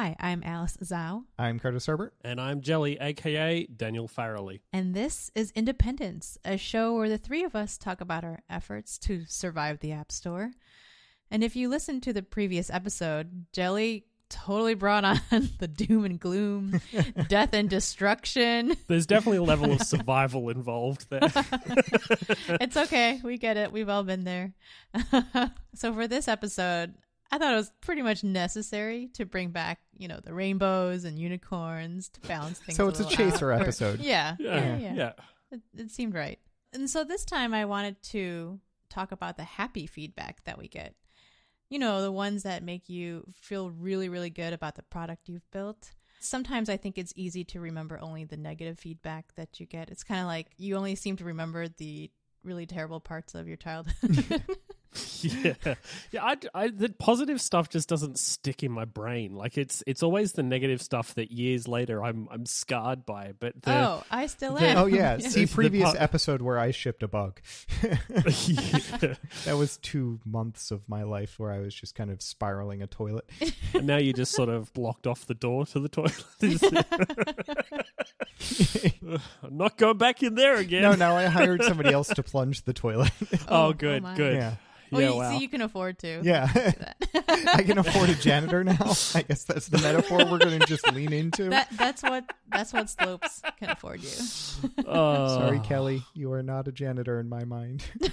Hi, I'm Alice Zhao, I'm Curtis Herbert. And I'm Jelly, aka Daniel Farrelly. and this is Independence, a show where the three of us talk about our efforts to survive the App Store. And if you listened to the previous episode, Jelly totally brought on the doom and gloom, death and destruction. There's definitely a level of survival involved there. it's okay. We get it. We've all been there. so for this episode, I thought it was pretty much necessary to bring back, you know, the rainbows and unicorns to balance things. So it's a little chaser out. Episode. yeah, yeah, Yeah, yeah. yeah. It, it seemed right. And so this time I wanted to talk about the happy feedback that we get. You know, the ones that make you feel really, really good about the product you've built. Sometimes I think it's easy to remember only the negative feedback that you get. It's kind of like you only seem to remember the really terrible parts of your childhood. yeah, yeah. I, I, the positive stuff just doesn't stick in my brain. Like it's, it's always the negative stuff that years later I'm, I'm scarred by. But the, oh, I still the- am. Oh yeah, see previous po- episode where I shipped a bug. yeah. that was two months of my life where I was just kind of spiraling a toilet. and now you just sort of blocked off the door to the toilet. I'm not going back in there again. no, now I hired somebody else to plunge the toilet. Oh, Oh, good, oh, my. good. yeah, Oh, Yeah, you, wow. so you can afford to. yeah. I can afford a janitor now. I guess that's the metaphor we're going to just lean into. that that's what that's what slopes can afford you. Oh. Sorry, Kelly, you are not a janitor in my mind. but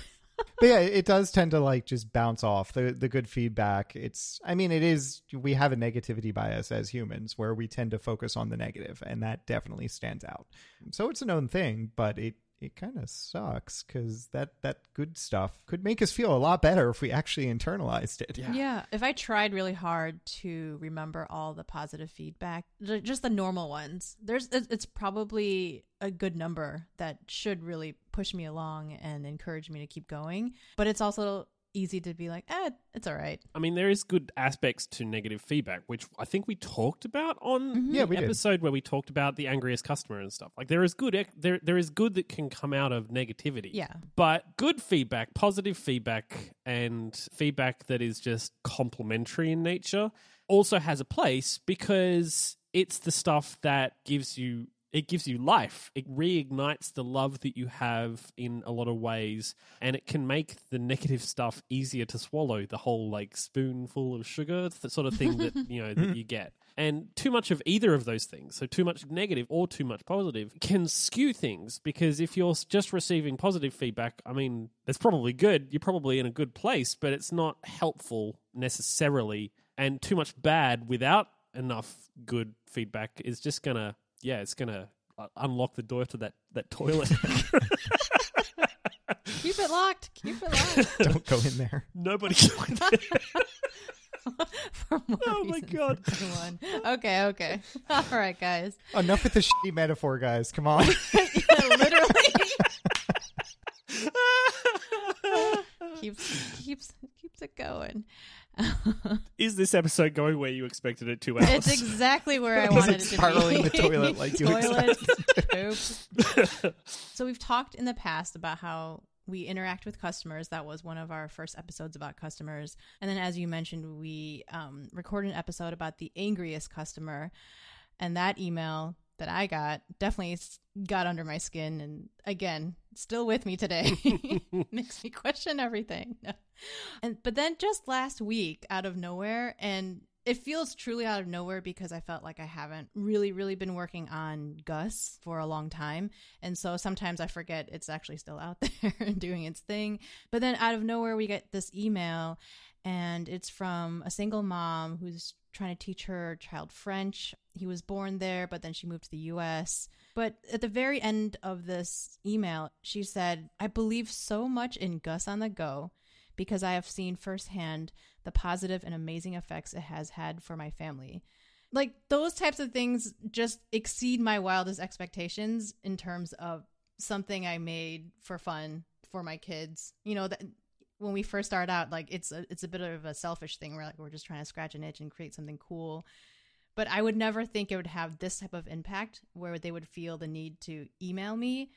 yeah, it does tend to like just bounce off the the good feedback. It's, I mean, it is. We have a negativity bias as humans where we tend to focus on the negative, and that definitely stands out. So it's a known thing, but it it kind of sucks because that that good stuff could make us feel a lot better if we actually internalized it. Yeah. Yeah, if I tried really hard to remember all the positive feedback, just the normal ones, there's it's probably a good number that should really push me along and encourage me to keep going. But it's also easy to be like, eh, it's all right. I mean, there is good aspects to negative feedback, which I think we talked about on Yeah, the we did. episode where we talked about the angriest customer and stuff. Like there is good ec- there there is good that can come out of negativity. Yeah. But good feedback, positive feedback and feedback that is just complementary in nature also has a place because it's the stuff that gives you it gives you life. It reignites the love that you have in a lot of ways, and it can make the negative stuff easier to swallow. The whole like spoonful of sugar, the sort of thing that you know that you get. And too much of either of those things, so too much negative or too much positive, can skew things because if you're just receiving positive feedback, I mean, it's probably good. You're probably in a good place, but it's not helpful necessarily. And too much bad without enough good feedback is just gonna yeah, it's gonna uh, unlock the door to that that toilet. Keep it locked. Keep it locked. Don't go in there. Nobody. For more Oh my God. Okay, okay. All right, guys. Enough with the shitty metaphor, guys. Come on. yeah, Literally keeps keeps keeps it going. Is this episode going where you expected it to? Alice? It's exactly where I wanted it it to spiraling be. the toilet like you Toilet, poop. So we've talked in the past about how we interact with customers. That was one of our first episodes about customers. And then, as you mentioned, we um, recorded an episode about the angriest customer. And that email that I got definitely got under my skin. And again, still with me today. Makes me question everything. And but then just last week, out of nowhere, and it feels truly out of nowhere because I felt like I haven't really, really been working on Gus for a long time. And so sometimes I forget it's actually still out there and doing its thing. But then out of nowhere, we get this email, and it's from a single mom who's trying to teach her child French. He was born there, but then she moved to the US. But at the very end of this email, she said, I believe so much in Gus on the Go because I have seen firsthand the positive and amazing effects it has had for my family. Like those types of things just exceed my wildest expectations in terms of something I made for fun for my kids. You know that when we first start out, like it's a, it's a bit of a selfish thing where like we're just trying to scratch an itch and create something cool. But I would never think it would have this type of impact where they would feel the need to email me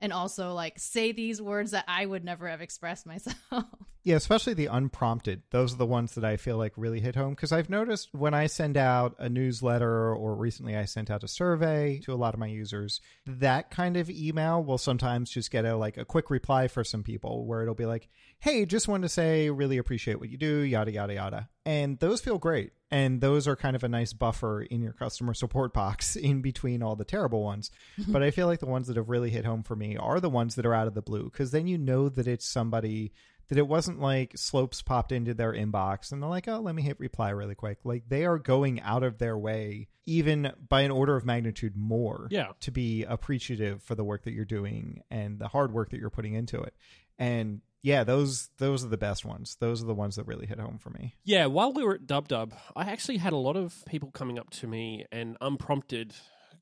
and also like say these words that I would never have expressed myself. Yeah, especially the unprompted. Those are the ones that I feel like really hit home because I've noticed when I send out a newsletter or recently I sent out a survey to a lot of my users, that kind of email will sometimes just get a like a quick reply for some people where it'll be like, "Hey, just wanted to say really appreciate what you do, yada yada yada." And those feel great. And those are kind of a nice buffer in your customer support box in between all the terrible ones. Mm-hmm. but I feel like the ones that have really hit home for me are the ones that are out of the blue because then you know that it's somebody that it wasn't like slopes popped into their inbox and they're like, oh, let me hit reply really quick. Like they are going out of their way, even by an order of magnitude more, Yeah. to be appreciative for the work that you're doing and the hard work that you're putting into it. And yeah, those those are the best ones. Those are the ones that really hit home for me. Yeah, while we were at Dub Dub, I actually had a lot of people coming up to me and unprompted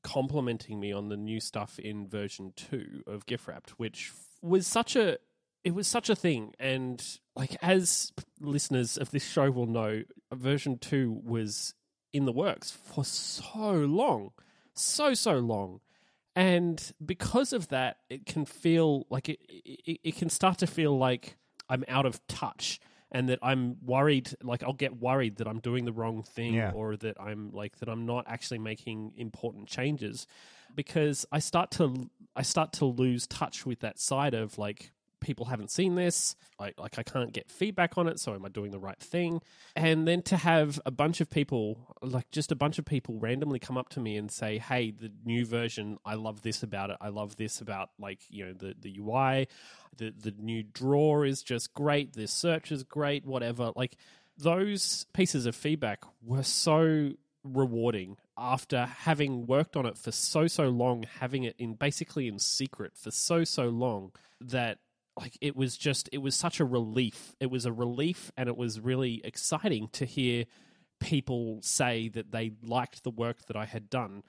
complimenting me on the new stuff in version 2 of gift wrapped which was such a it was such a thing and like as listeners of this show will know version 2 was in the works for so long so so long and because of that it can feel like it, it it can start to feel like i'm out of touch and that i'm worried like i'll get worried that i'm doing the wrong thing Yeah. or that i'm like that i'm not actually making important changes because i start to i start to lose touch with that side of like people haven't seen this. Like like i can't get feedback on it so am i doing the right thing? And then to have a bunch of people like just a bunch of people randomly come up to me and say hey the new version i love this about it. I love this about like you know the the ui the the new drawer is just great. The search is great whatever. Like those pieces of feedback were so rewarding after having worked on it for so so long having it in basically in secret for so so long that like it was just it was such a relief. It was a relief and it was really exciting to hear people say that they liked the work that I had done.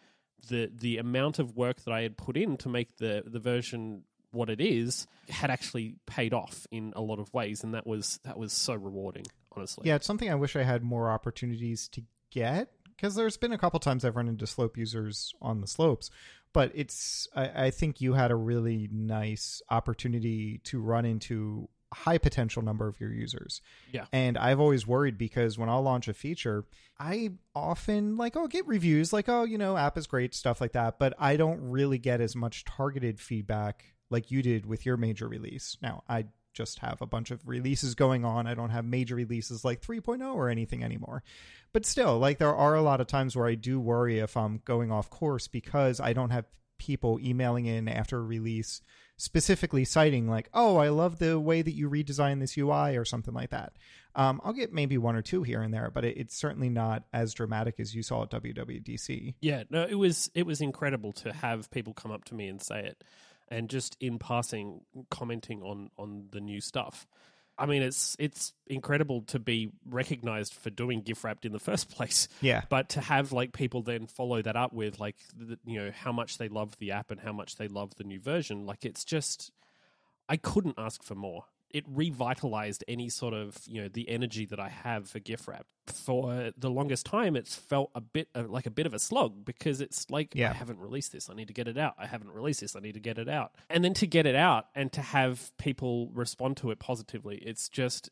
The the amount of work that I had put in to make the the version what it is had actually paid off in a lot of ways and that was that was so rewarding honestly. Yeah, it's something I wish I had more opportunities to get because there's been a couple times I've run into slope users on the slopes, but it's I, I think you had a really nice opportunity to run into a high potential number of your users. Yeah. And I've always worried because when I'll launch a feature, I often like I'll get reviews like, oh, you know, app is great, stuff like that, but I don't really get as much targeted feedback like you did with your major release. Now, I just have a bunch of releases going on. I don't have major releases like 3.0 or anything anymore. But still, like there are a lot of times where I do worry if I'm going off course because I don't have people emailing in after a release specifically citing like, "Oh, I love the way that you redesigned this UI" or something like that. Um, I'll get maybe one or two here and there, but it, it's certainly not as dramatic as you saw at WWDC. Yeah, no, it was it was incredible to have people come up to me and say it, and just in passing commenting on on the new stuff. I mean, it's it's incredible to be recognized for doing gift wrapped in the first place. Yeah. But to have like people then follow that up with like the, you know how much they love the app and how much they love the new version, like it's just I couldn't ask for more. It revitalized any sort of you know the energy that I have for gift wrap. For the longest time, it's felt a bit uh, like a bit of a slog because it's like Yeah. I haven't released this. I need to get it out. I haven't released this. I need to get it out. And then to get it out and to have people respond to it positively, it's just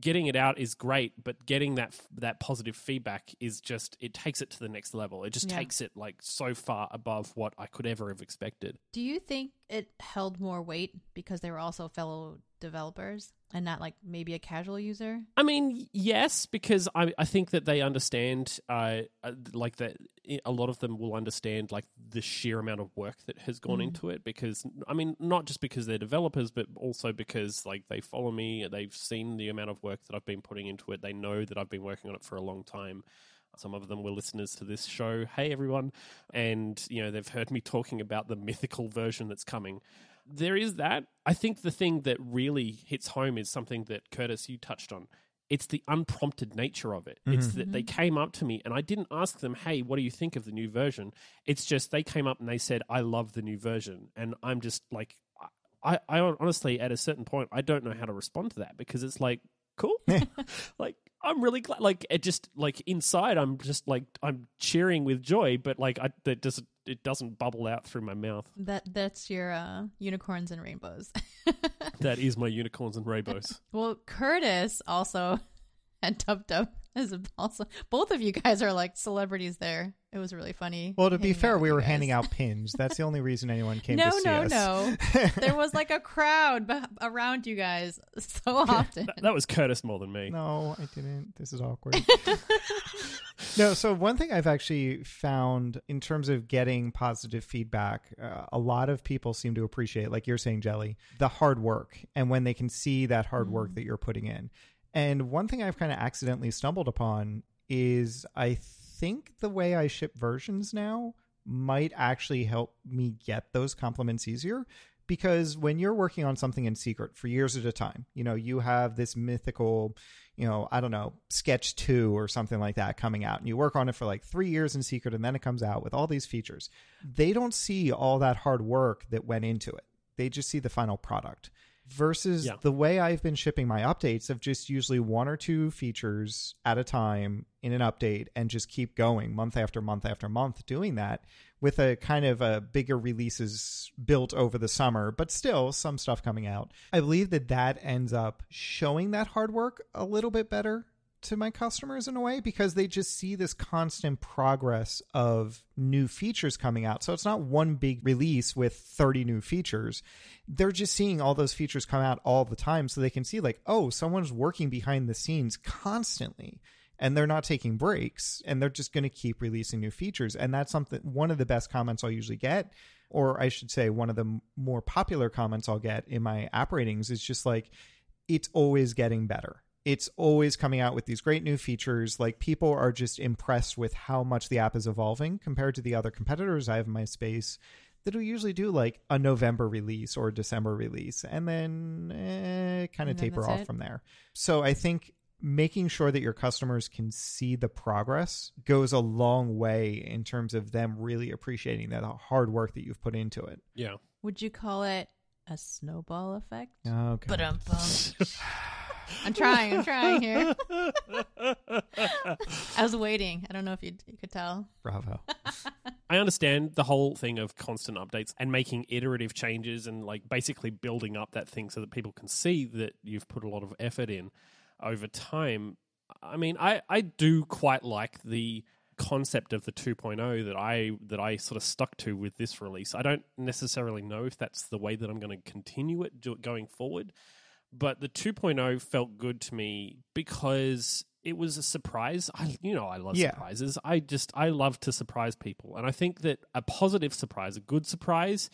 getting it out is great, but getting that that positive feedback is just it takes it to the next level. It just Yeah. takes it like so far above what I could ever have expected. Do you think it held more weight because they were also fellow developers and not like maybe a casual user? I mean, yes, because I I think that they understand, uh, uh, like that a lot of them will understand like the sheer amount of work that has gone Mhm. into it. Because I mean, not just because they're developers, but also because like they follow me, they've seen the amount of work that I've been putting into it. They know that I've been working on it for a long time. Some of them were listeners to this show. Hey, everyone. And, you know, they've heard me talking about the mythical version that's coming. There is that. I think the thing that really hits home is something that Curtis, you touched on. It's the unprompted nature of it. It's mm-hmm. that they mm-hmm. came up to me and I didn't ask them, hey, what do you think of the new version? It's just they came up and they said, I love the new version. And I'm just like, I, I honestly, at a certain point, I don't know how to respond to that because it's like, cool. like, I'm really glad. Like it just like inside, I'm just like I'm cheering with joy, but like I that doesn't it doesn't bubble out through my mouth. That that's your uh, unicorns and rainbows. That is my unicorns and rainbows. well, Curtis also had Dub Dub as a also. Both of you guys are like celebrities there. It was really funny. Well, to be fair, we were guys. handing out pins. That's the only reason anyone came No, to see no, us. no. there was like a crowd beh- around you guys so often. That, that was Curtis more than me. No, I didn't. This is awkward. no, so one thing I've actually found in terms of getting positive feedback, uh, a lot of people seem to appreciate, like you're saying, Jelly, the hard work and when they can see that hard work that you're putting in. And one thing I've kind of accidentally stumbled upon is I think the way I ship versions now might actually help me get those compliments easier because when you're working on something in secret for years at a time, you know, you have this mythical, you know, I don't know, sketch two or something like that coming out, and you work on it for like three years in secret, and then it comes out with all these features. They don't see all that hard work that went into it, they just see the final product. Versus Yeah. the way I've been shipping my updates of just usually one or two features at a time in an update and just keep going month after month after month doing that with a kind of a bigger releases built over the summer, but still some stuff coming out. I believe that that ends up showing that hard work a little bit better to my customers in a way because they just see this constant progress of new features coming out. So it's not one big release with 30 new features. They're just seeing all those features come out all the time so they can see like, oh, someone's working behind the scenes constantly and they're not taking breaks and they're just going to keep releasing new features and that's something one of the best comments i'll usually get or i should say one of the more popular comments i'll get in my app ratings is just like it's always getting better it's always coming out with these great new features like people are just impressed with how much the app is evolving compared to the other competitors i have in my space that'll usually do like a november release or a december release and then eh, kind of taper off it? from there so i think making sure that your customers can see the progress goes a long way in terms of them really appreciating that hard work that you've put into it. Yeah. Would you call it a snowball effect? Okay. But I'm trying. I'm trying here. I was waiting. I don't know if you, you could tell. Bravo. I understand the whole thing of constant updates and making iterative changes and like basically building up that thing so that people can see that you've put a lot of effort in over time. I mean, I, I do quite like the concept of the 2.0 that I that I sort of stuck to with this release. I don't necessarily know if that's the way that I'm going to continue it going forward, but the 2.0 felt good to me because it was a surprise. I you know, I love Yeah. surprises. I just I love to surprise people. And I think that a positive surprise, a good surprise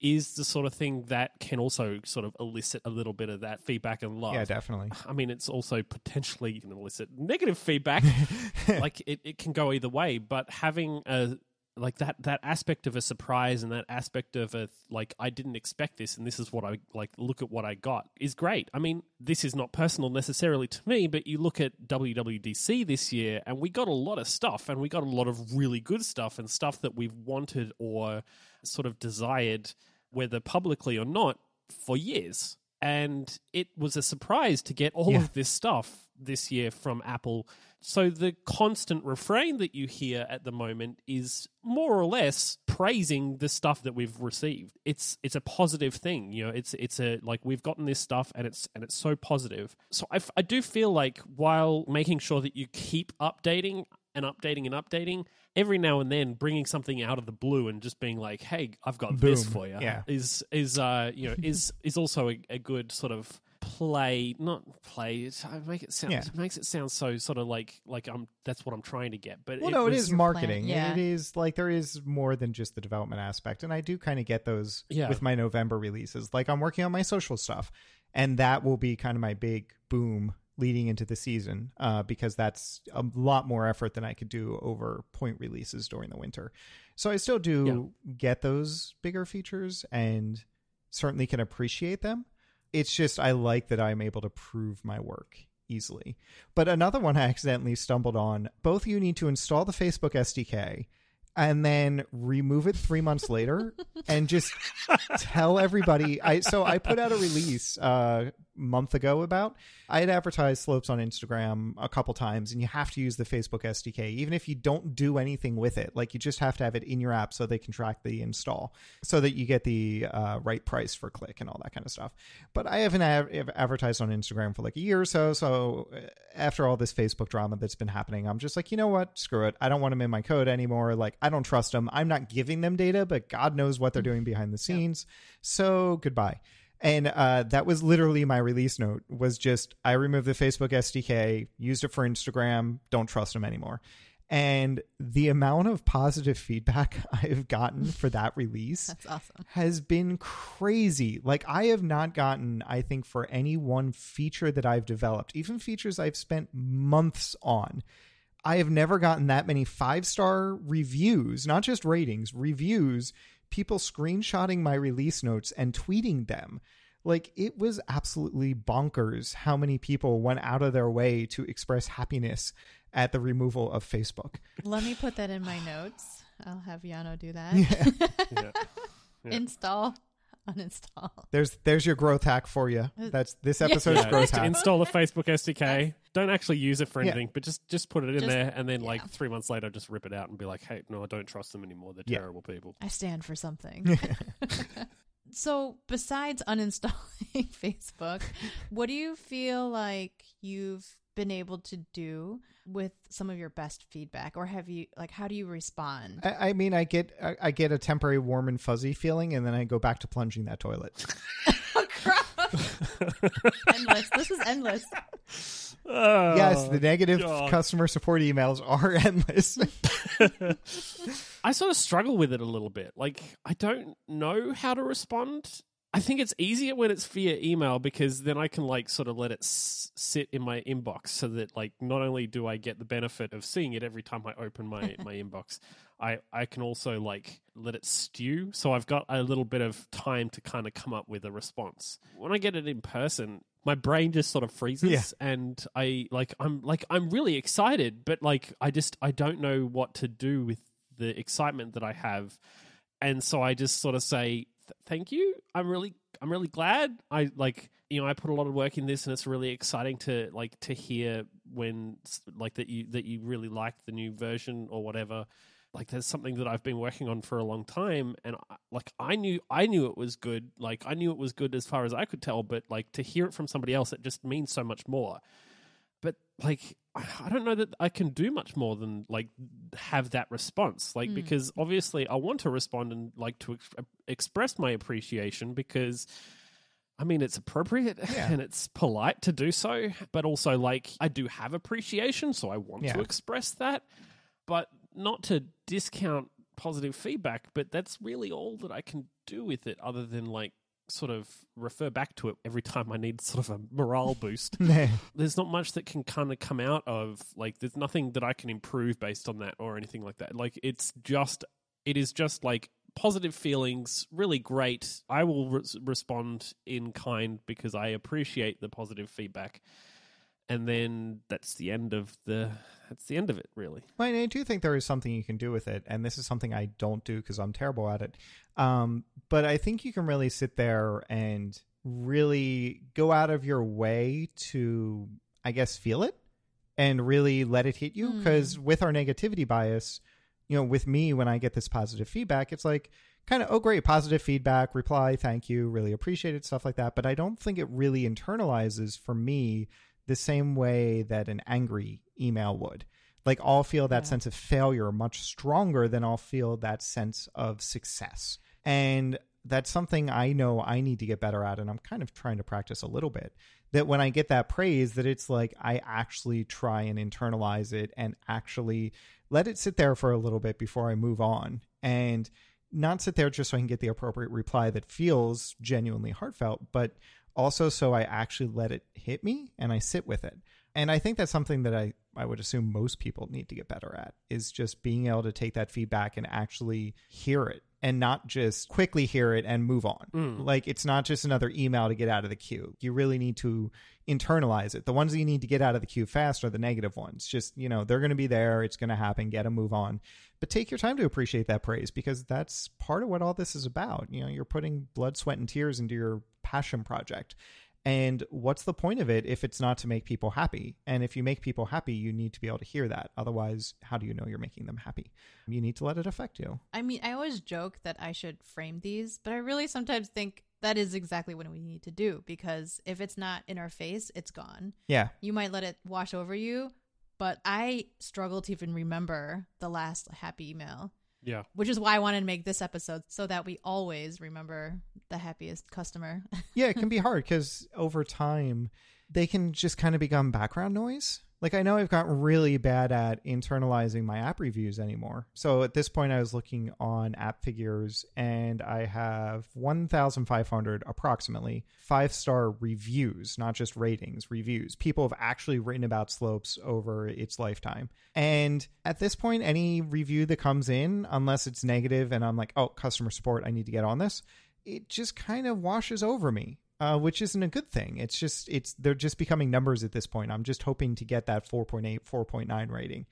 is the sort of thing that can also sort of elicit a little bit of that feedback and love. yeah, definitely. I mean, it's also potentially can elicit negative feedback. like it, it can go either way, but having a like that that aspect of a surprise and that aspect of a like I didn't expect this and this is what I like look at what I got is great. I mean, this is not personal necessarily to me, but you look at WWDC this year and we got a lot of stuff and we got a lot of really good stuff and stuff that we've wanted or sort of desired whether publicly or not for years. And it was a surprise to get all Yeah. of this stuff this year from Apple. So the constant refrain that you hear at the moment is more or less praising the stuff that we've received. It's it's a positive thing, you know. It's it's a like we've gotten this stuff and it's and it's so positive. So I, f- I do feel like while making sure that you keep updating and updating and updating, every now and then bringing something out of the blue and just being like, "Hey, I've got this for you," Yeah. is is uh you know is is also a, a good sort of play not play it's, I make it sound Yeah. it makes it sound so sort of like like i'm that's what i'm trying to get but Well, no, it was- is your marketing. plan, yeah. It is like there is more than just the development aspect, and I do kind of get those Yeah. with my November releases. Like I'm working on my social stuff, and that will be kind of my big boom leading into the season uh, because that's a lot more effort than I could do over point releases during the winter. So I still do get those bigger features and certainly can appreciate them. It's just I like that I'm able to prove my work easily. But another one I accidentally stumbled on, both you need to install the Facebook SDK and then remove it 3 months later and just tell everybody I so I put out a release uh month ago about. I had advertised slopes on Instagram a couple times, and you have to use the Facebook SDK, even if you don't do anything with it. Like you just have to have it in your app so they can track the install, so that you get the uh, right price for click and all that kind of stuff. But I haven't av- advertised on Instagram for like a year or so. So uh, after all this Facebook drama that's been happening, I'm just like, you know what? Screw it. I don't want them in my code anymore. Like I don't trust them. I'm not giving them data, but God knows what they're doing behind the scenes. So goodbye and uh, that was literally my release note was just i removed the facebook sdk used it for instagram don't trust them anymore. And the amount of positive feedback i've gotten for that release That's awesome. has been crazy. Like i have not gotten i think for any one feature that i've developed even features i've spent months on. I have never gotten that many five star reviews not just ratings reviews people screenshotting my release notes and tweeting them. Like it was absolutely bonkers how many people went out of their way to express happiness at the removal of Facebook. Let me put that in my notes. I'll have Yano do that. Yeah. Yeah. Yeah. Install, uninstall. There's there's your growth hack for you. Uh, That's this episode's Yeah, growth just hack. install the Facebook SDK. Don't actually use it for Yeah. anything, but just just put it in Just- there, and then like yeah. three months later, just rip it out and be like, "Hey, no, I don't trust them anymore. They're Yeah. terrible people." I stand for something. so, besides uninstalling Facebook, what do you feel like you've been able to do with some of your best feedback, or have you like how do you respond? I, I mean, I get I, I get a temporary warm and fuzzy feeling, and then I go back to plunging that toilet. Oh, endless. This is endless. Oh, yes, the negative Oh, God. customer support emails are endless. I sort of struggle with it a little bit. Like, I don't know how to respond. I think it's easier when it's via email because then I can like sort of let it s- sit in my inbox so that like not only do I get the benefit of seeing it every time I open my my inbox, I I can also like let it stew. So I've got a little bit of time to kind of come up with a response. When I get it in person, my brain just sort of freezes Yeah. and I like I'm like I'm really excited, but like I just I don't know what to do with the excitement that I have. And so I just sort of say thank you. I'm really I'm really glad. I like you know I put a lot of work in this and it's really exciting to like to hear when like that you that you really like the new version or whatever. Like there's something that I've been working on for a long time and I, like I knew I knew it was good. Like I knew it was good as far as I could tell, but like to hear it from somebody else it just means so much more but like I don't know that I can do much more than like have that response like Mm. because obviously I want to respond and like to ex- express my appreciation because I mean it's appropriate Yeah. and it's polite to do so but also like I do have appreciation so I want to express that but not to discount positive feedback but that's really all that I can do with it other than like sort of refer back to it every time I need sort of a morale boost there's not much that can kind of come out of like there's nothing that I can improve based on that or anything like that. Like it's just it is just like positive feelings, really great. I will re- respond in kind because I appreciate the positive feedback. And then that's the end of the that's the end of it really. Well, and I do think there is something you can do with it, and this is something I don't do because I'm terrible at it. Um, but I think you can really sit there and really go out of your way to, I guess, feel it and really let it hit you. Hmm. Because with our negativity bias, you know, with me, when I get this positive feedback, it's like kind of, oh, great, positive feedback, reply, thank you, really appreciate it, stuff like that. But I don't think it really internalizes for me the same way that an angry email would. Like, I'll feel that Yeah. sense of failure much stronger than I'll feel that sense of success. And that's something I know I need to get better at. And I'm kind of trying to practice a little bit. That when I get that praise, that it's like I actually try and internalize it and actually let it sit there for a little bit before I move on. And not sit there just so I can get the appropriate reply that feels genuinely heartfelt, but also so I actually let it hit me and I sit with it. And I think that's something that I, I would assume most people need to get better at is just being able to take that feedback and actually hear it and not just quickly hear it and move on. Mm. Like it's not just another email to get out of the queue. You really need to internalize it. The ones that you need to get out of the queue fast are the negative ones. Just, you know, they're going to be there. It's going to happen. Get a move on. But take your time to appreciate that praise because that's part of what all this is about. You know, you're putting blood, sweat, and tears into your passion project. And what's the point of it if it's not to make people happy? And if you make people happy, you need to be able to hear that. Otherwise, how do you know you're making them happy? You need to let it affect you. I mean, I always joke that I should frame these, but I really sometimes think that is exactly what we need to do because if it's not in our face, it's gone. Yeah. You might let it wash over you, but I struggle to even remember the last happy email. Yeah. Which is why I wanted to make this episode so that we always remember the happiest customer. yeah, it can be hard because over time they can just kind of become background noise. Like I know I've gotten really bad at internalizing my app reviews anymore. So at this point I was looking on Appfigures and I have 1500 approximately 5-star reviews, not just ratings, reviews. People have actually written about slopes over its lifetime. And at this point any review that comes in unless it's negative and I'm like, "Oh, customer support, I need to get on this." It just kind of washes over me uh, which isn't a good thing. It's just it's they're just becoming numbers at this point. I'm just hoping to get that 4.8, 4.9 rating.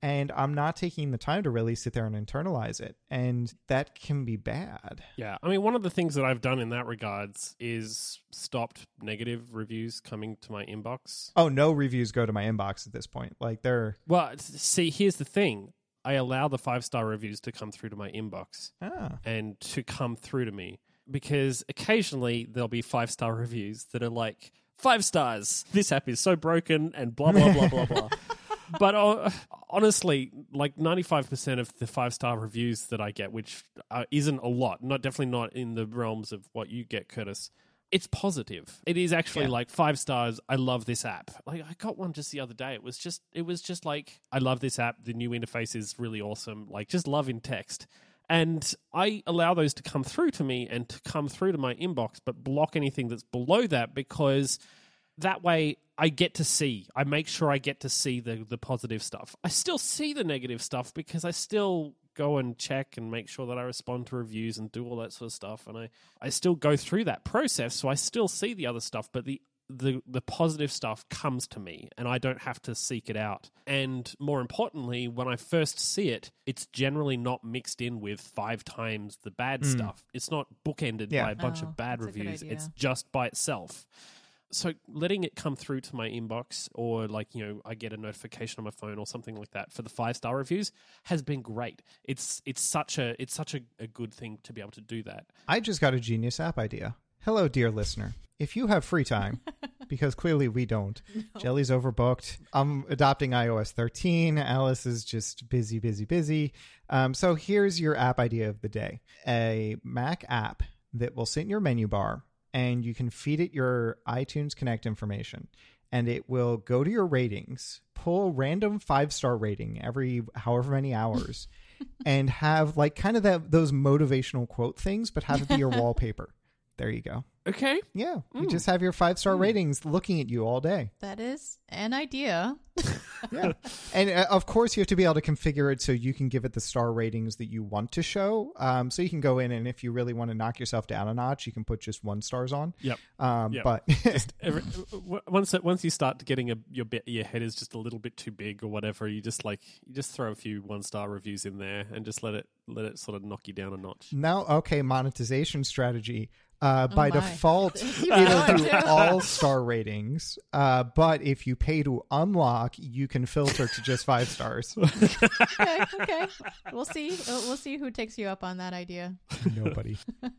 And I'm not taking the time to really sit there and internalize it. And that can be bad. Yeah. I mean, one of the things that I've done in that regards is stopped negative reviews coming to my inbox. Oh, no reviews go to my inbox at this point. Like they're. Well, see, here's the thing I allow the five star reviews to come through to my inbox Ah. and to come through to me because occasionally there'll be five star reviews that are like five stars. This app is so broken and blah blah blah blah blah. But uh, honestly, like ninety five percent of the five star reviews that I get, which uh, isn't a lot, not definitely not in the realms of what you get, Curtis. It's positive. It is actually Yeah. like five stars. I love this app. Like I got one just the other day. It was just it was just like I love this app. The new interface is really awesome. Like just love in text. And I allow those to come through to me and to come through to my inbox, but block anything that's below that because that way I get to see. I make sure I get to see the the positive stuff. I still see the negative stuff because I still go and check and make sure that I respond to reviews and do all that sort of stuff. And I, I still go through that process, so I still see the other stuff, but the the the positive stuff comes to me and I don't have to seek it out. And more importantly, when I first see it, it's generally not mixed in with five times the bad hmm. stuff. It's not bookended Yeah. by a bunch Oh, of bad that's a good reviews. It's just by itself. So letting it come through to my inbox or like, you know, I get a notification on my phone or something like that for the five star reviews has been great. It's it's such a it's such a, a good thing to be able to do that. I just got a genius app idea. Hello, dear listener. If you have free time, because clearly we don't, Jelly's overbooked. I'm adopting iOS 13. Alice is just busy, busy, busy. Um, so here's your app idea of the day a Mac app that will sit in your menu bar and you can feed it your iTunes Connect information. And it will go to your ratings, pull a random five star rating every however many hours, and have like kind of that those motivational quote things, but have it be your wallpaper. There you go. Okay. Yeah, you just have your five star ratings looking at you all day. That is an idea. Yeah, and uh, of course you have to be able to configure it so you can give it the star ratings that you want to show. Um, so you can go in and if you really want to knock yourself down a notch, you can put just one stars on. Yep. Um, Yep. but Every, w- once it, once you start getting a your bit your head is just a little bit too big or whatever, you just like you just throw a few one star reviews in there and just let it let it sort of knock you down a notch. now, okay, monetization strategy. Uh, by my. default, it'll do all star ratings. Uh, but if you pay to unlock, you can filter to just five stars. okay, okay. We'll see. We'll we'll see who takes you up on that idea. Nobody,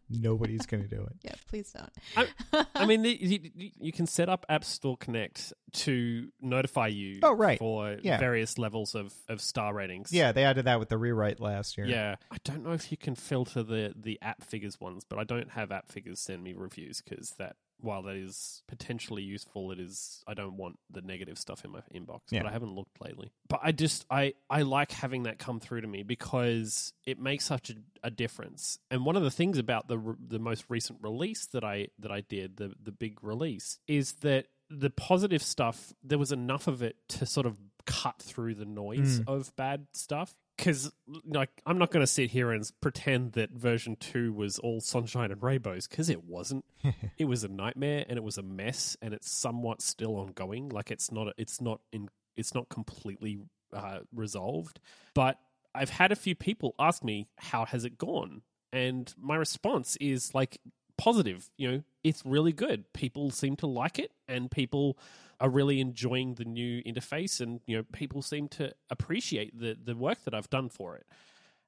nobody's going to do it. Yeah, please don't. I, I mean, the, you, you can set up App Store Connect to notify you. Oh, right. for Yeah. various levels of, of star ratings. Yeah, they added that with the rewrite last year. Yeah, I don't know if you can filter the the Appfigures ones, but I don't have Appfigures send me reviews because that while that is potentially useful, it is I don't want the negative stuff in my inbox. Yeah. But I haven't looked lately. But I just I I like having that come through to me because it makes such a, a difference. And one of the things about the the most recent release that I that I did the the big release is that the positive stuff there was enough of it to sort of cut through the noise of bad stuff. Because like i'm not going to sit here and pretend that version 2 was all sunshine and rainbows because it wasn't. It was a nightmare and it was a mess and it's somewhat still ongoing. Like it's not it's not in it's not completely uh, resolved. But i've had a few people ask me how has it gone? And my response is like positive. You know, it's really good. People seem to like it, and people are really enjoying the new interface, and you know, people seem to appreciate the the work that I've done for it.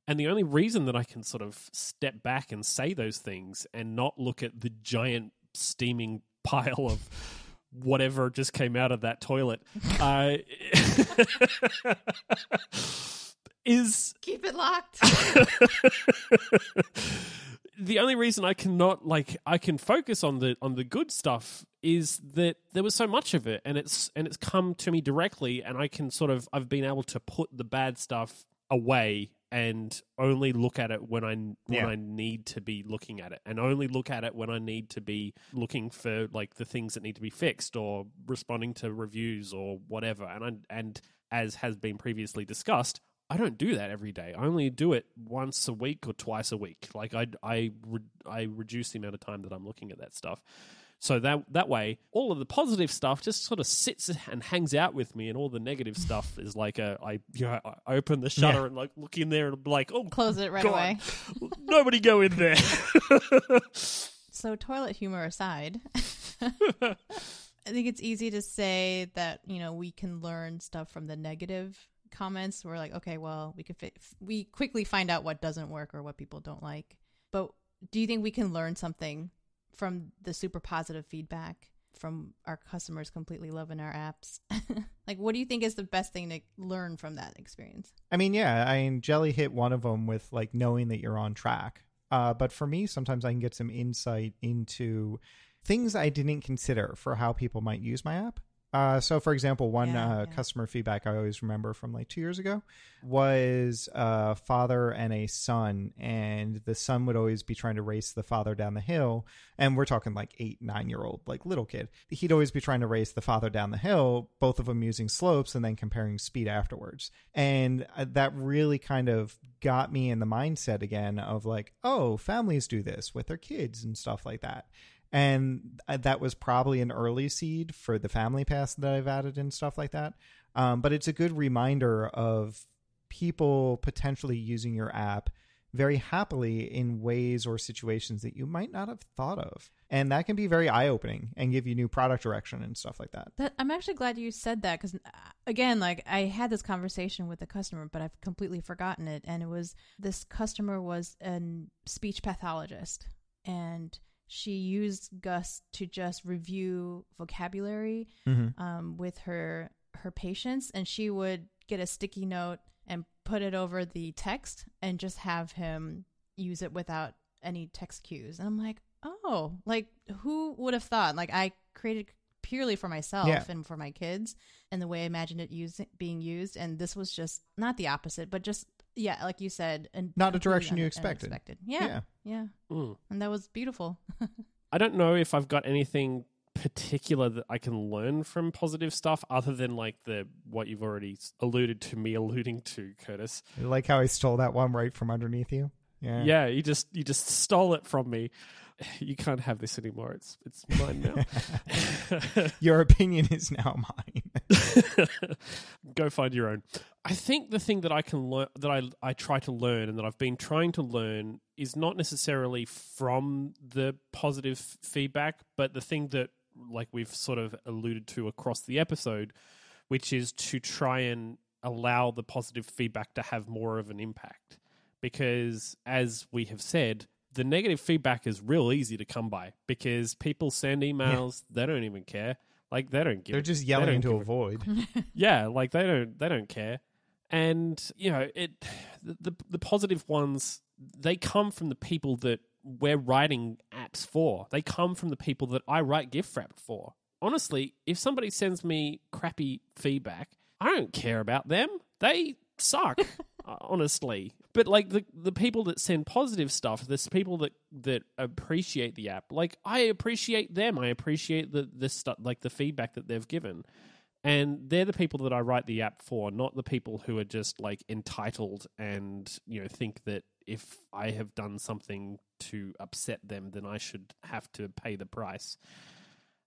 And the only reason that I can sort of step back and say those things and not look at the giant steaming pile of whatever just came out of that toilet uh, is Keep it locked. the only reason I cannot like I can focus on the on the good stuff is that there was so much of it and it's and it's come to me directly and I can sort of I've been able to put the bad stuff away and only look at it when I when Yeah. I need to be looking at it and only look at it when I need to be looking for like the things that need to be fixed or responding to reviews or whatever and I, and as has been previously discussed I don't do that every day. I only do it once a week or twice a week. Like I I re- I reduce the amount of time that I'm looking at that stuff. So that that way, all of the positive stuff just sort of sits and hangs out with me, and all the negative stuff is like a I you know I open the shutter Yeah. and like look in there and be like oh Close it right God. away. nobody go in there. So, toilet humor aside, I think it's easy to say that you know we can learn stuff from the negative comments. We're like, okay, well, we could fi- we quickly find out what doesn't work or what people don't like. But do you think we can learn something from the super positive feedback from our customers completely loving our apps? like, what do you think is the best thing to learn from that experience? I mean, yeah, I mean, Jelly hit one of them with like knowing that you're on track. Uh, but for me, sometimes I can get some insight into things I didn't consider for how people might use my app. Uh, so, for example, one Yeah, uh, yeah. customer feedback I always remember from like two years ago was a father and a son, and the son would always be trying to race the father down the hill. And we're talking like eight, nine year old, like little kid. He'd always be trying to race the father down the hill, both of them using slopes and then comparing speed afterwards. And uh, that really kind of got me in the mindset again of like, oh, families do this with their kids and stuff like that and uh, that was probably an early seed for the family pass that I've added and stuff like that. Um, but it's a good reminder of people potentially using your app very happily in ways or situations that you might not have thought of. And that can be very eye opening and give you new product direction and stuff like that. That, I'm actually glad you said that because, again, like I had this conversation with a customer, but I've completely forgotten it. And it was this customer was a speech pathologist, and she used Gus to just review vocabulary Mm-hmm. um, with her her patients, and she would get a sticky note and put it over the text, and just have him use it without any text cues. And I'm like, oh, like who would have thought? Like I created purely for myself Yeah. and for my kids, and the way I imagined it use, being used, and this was just not the opposite, but just yeah, like you said, and Not a direction you un- expected. unexpected. Yeah, yeah, Mm. and that was beautiful. I don't know if I've got anything particular that I can learn from positive stuff other than like the what you've already alluded to me alluding to Curtis. You like how I stole that one right from underneath you? Yeah. Yeah, you just you just stole it from me. You can't have this anymore. It's it's mine now. Your opinion is now mine. Go find your own. I think the thing that I can learn that I I try to learn and that I've been trying to learn is not necessarily from the positive feedback, but the thing that like we've sort of alluded to across the episode, which is to try and allow the positive feedback to have more of an impact. Because as we have said, the negative feedback is real easy to come by because people send emails, they don't even care. Like they don't give They're just yelling don't into a a void. yeah like they don't they don't care. And you know it the, the the positive ones they come from the people that we're writing apps for. They come from the people that i write gift wrap for. Honestly if somebody sends me crappy feedback i don't care about them. They suck honestly but like the the people that send positive stuff there's people that that appreciate the app like i appreciate them i appreciate the the stuff like the feedback that they've given and they're the people that I write the app for, not the people who are just like entitled and you know think that if I have done something to upset them, then I should have to pay the price.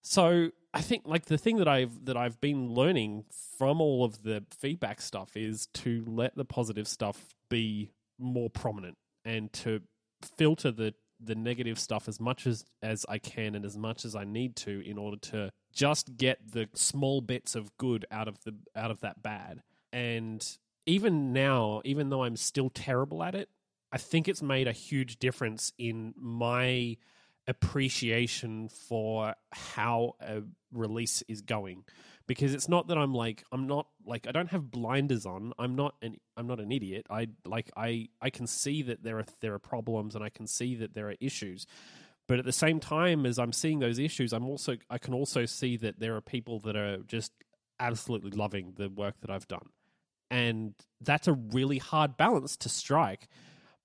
So I think like the thing that I've that I've been learning from all of the feedback stuff is to let the positive stuff be more prominent and to filter the the negative stuff as much as as I can and as much as I need to in order to just get the small bits of good out of the out of that bad. And even now, even though I'm still terrible at it, I think it's made a huge difference in my appreciation for how a release is going because it's not that I'm like I'm not like I don't have blinders on. I'm not an I'm not an idiot. I like I I can see that there are there are problems and I can see that there are issues. But at the same time as I'm seeing those issues, I'm also I can also see that there are people that are just absolutely loving the work that I've done. And that's a really hard balance to strike.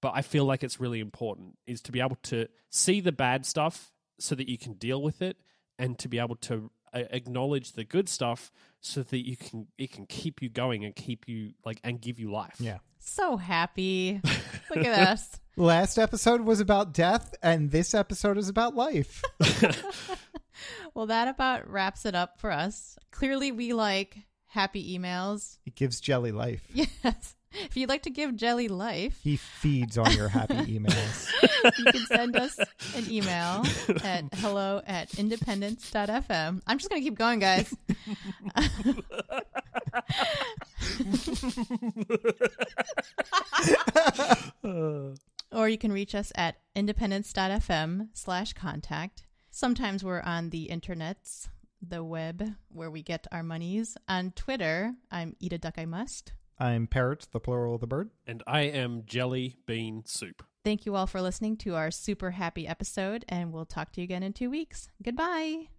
But I feel like it's really important is to be able to see the bad stuff so that you can deal with it and to be able to uh, acknowledge the good stuff so that you can it can keep you going and keep you like and give you life. Yeah. So happy. Look at us. Last episode was about death and this episode is about life. well, that about wraps it up for us. Clearly we like happy emails. It gives Jelly life. Yes. If you'd like to give Jelly life, he feeds on your happy emails. you can send us an email at hello at independence.fm. I'm just going to keep going, guys. or you can reach us at independence.fm slash contact. Sometimes we're on the internets, the web, where we get our monies. On Twitter, I'm Eat a Duck I Must. I'm Parrot, the plural of the bird. And I am Jelly Bean Soup. Thank you all for listening to our super happy episode, and we'll talk to you again in two weeks. Goodbye.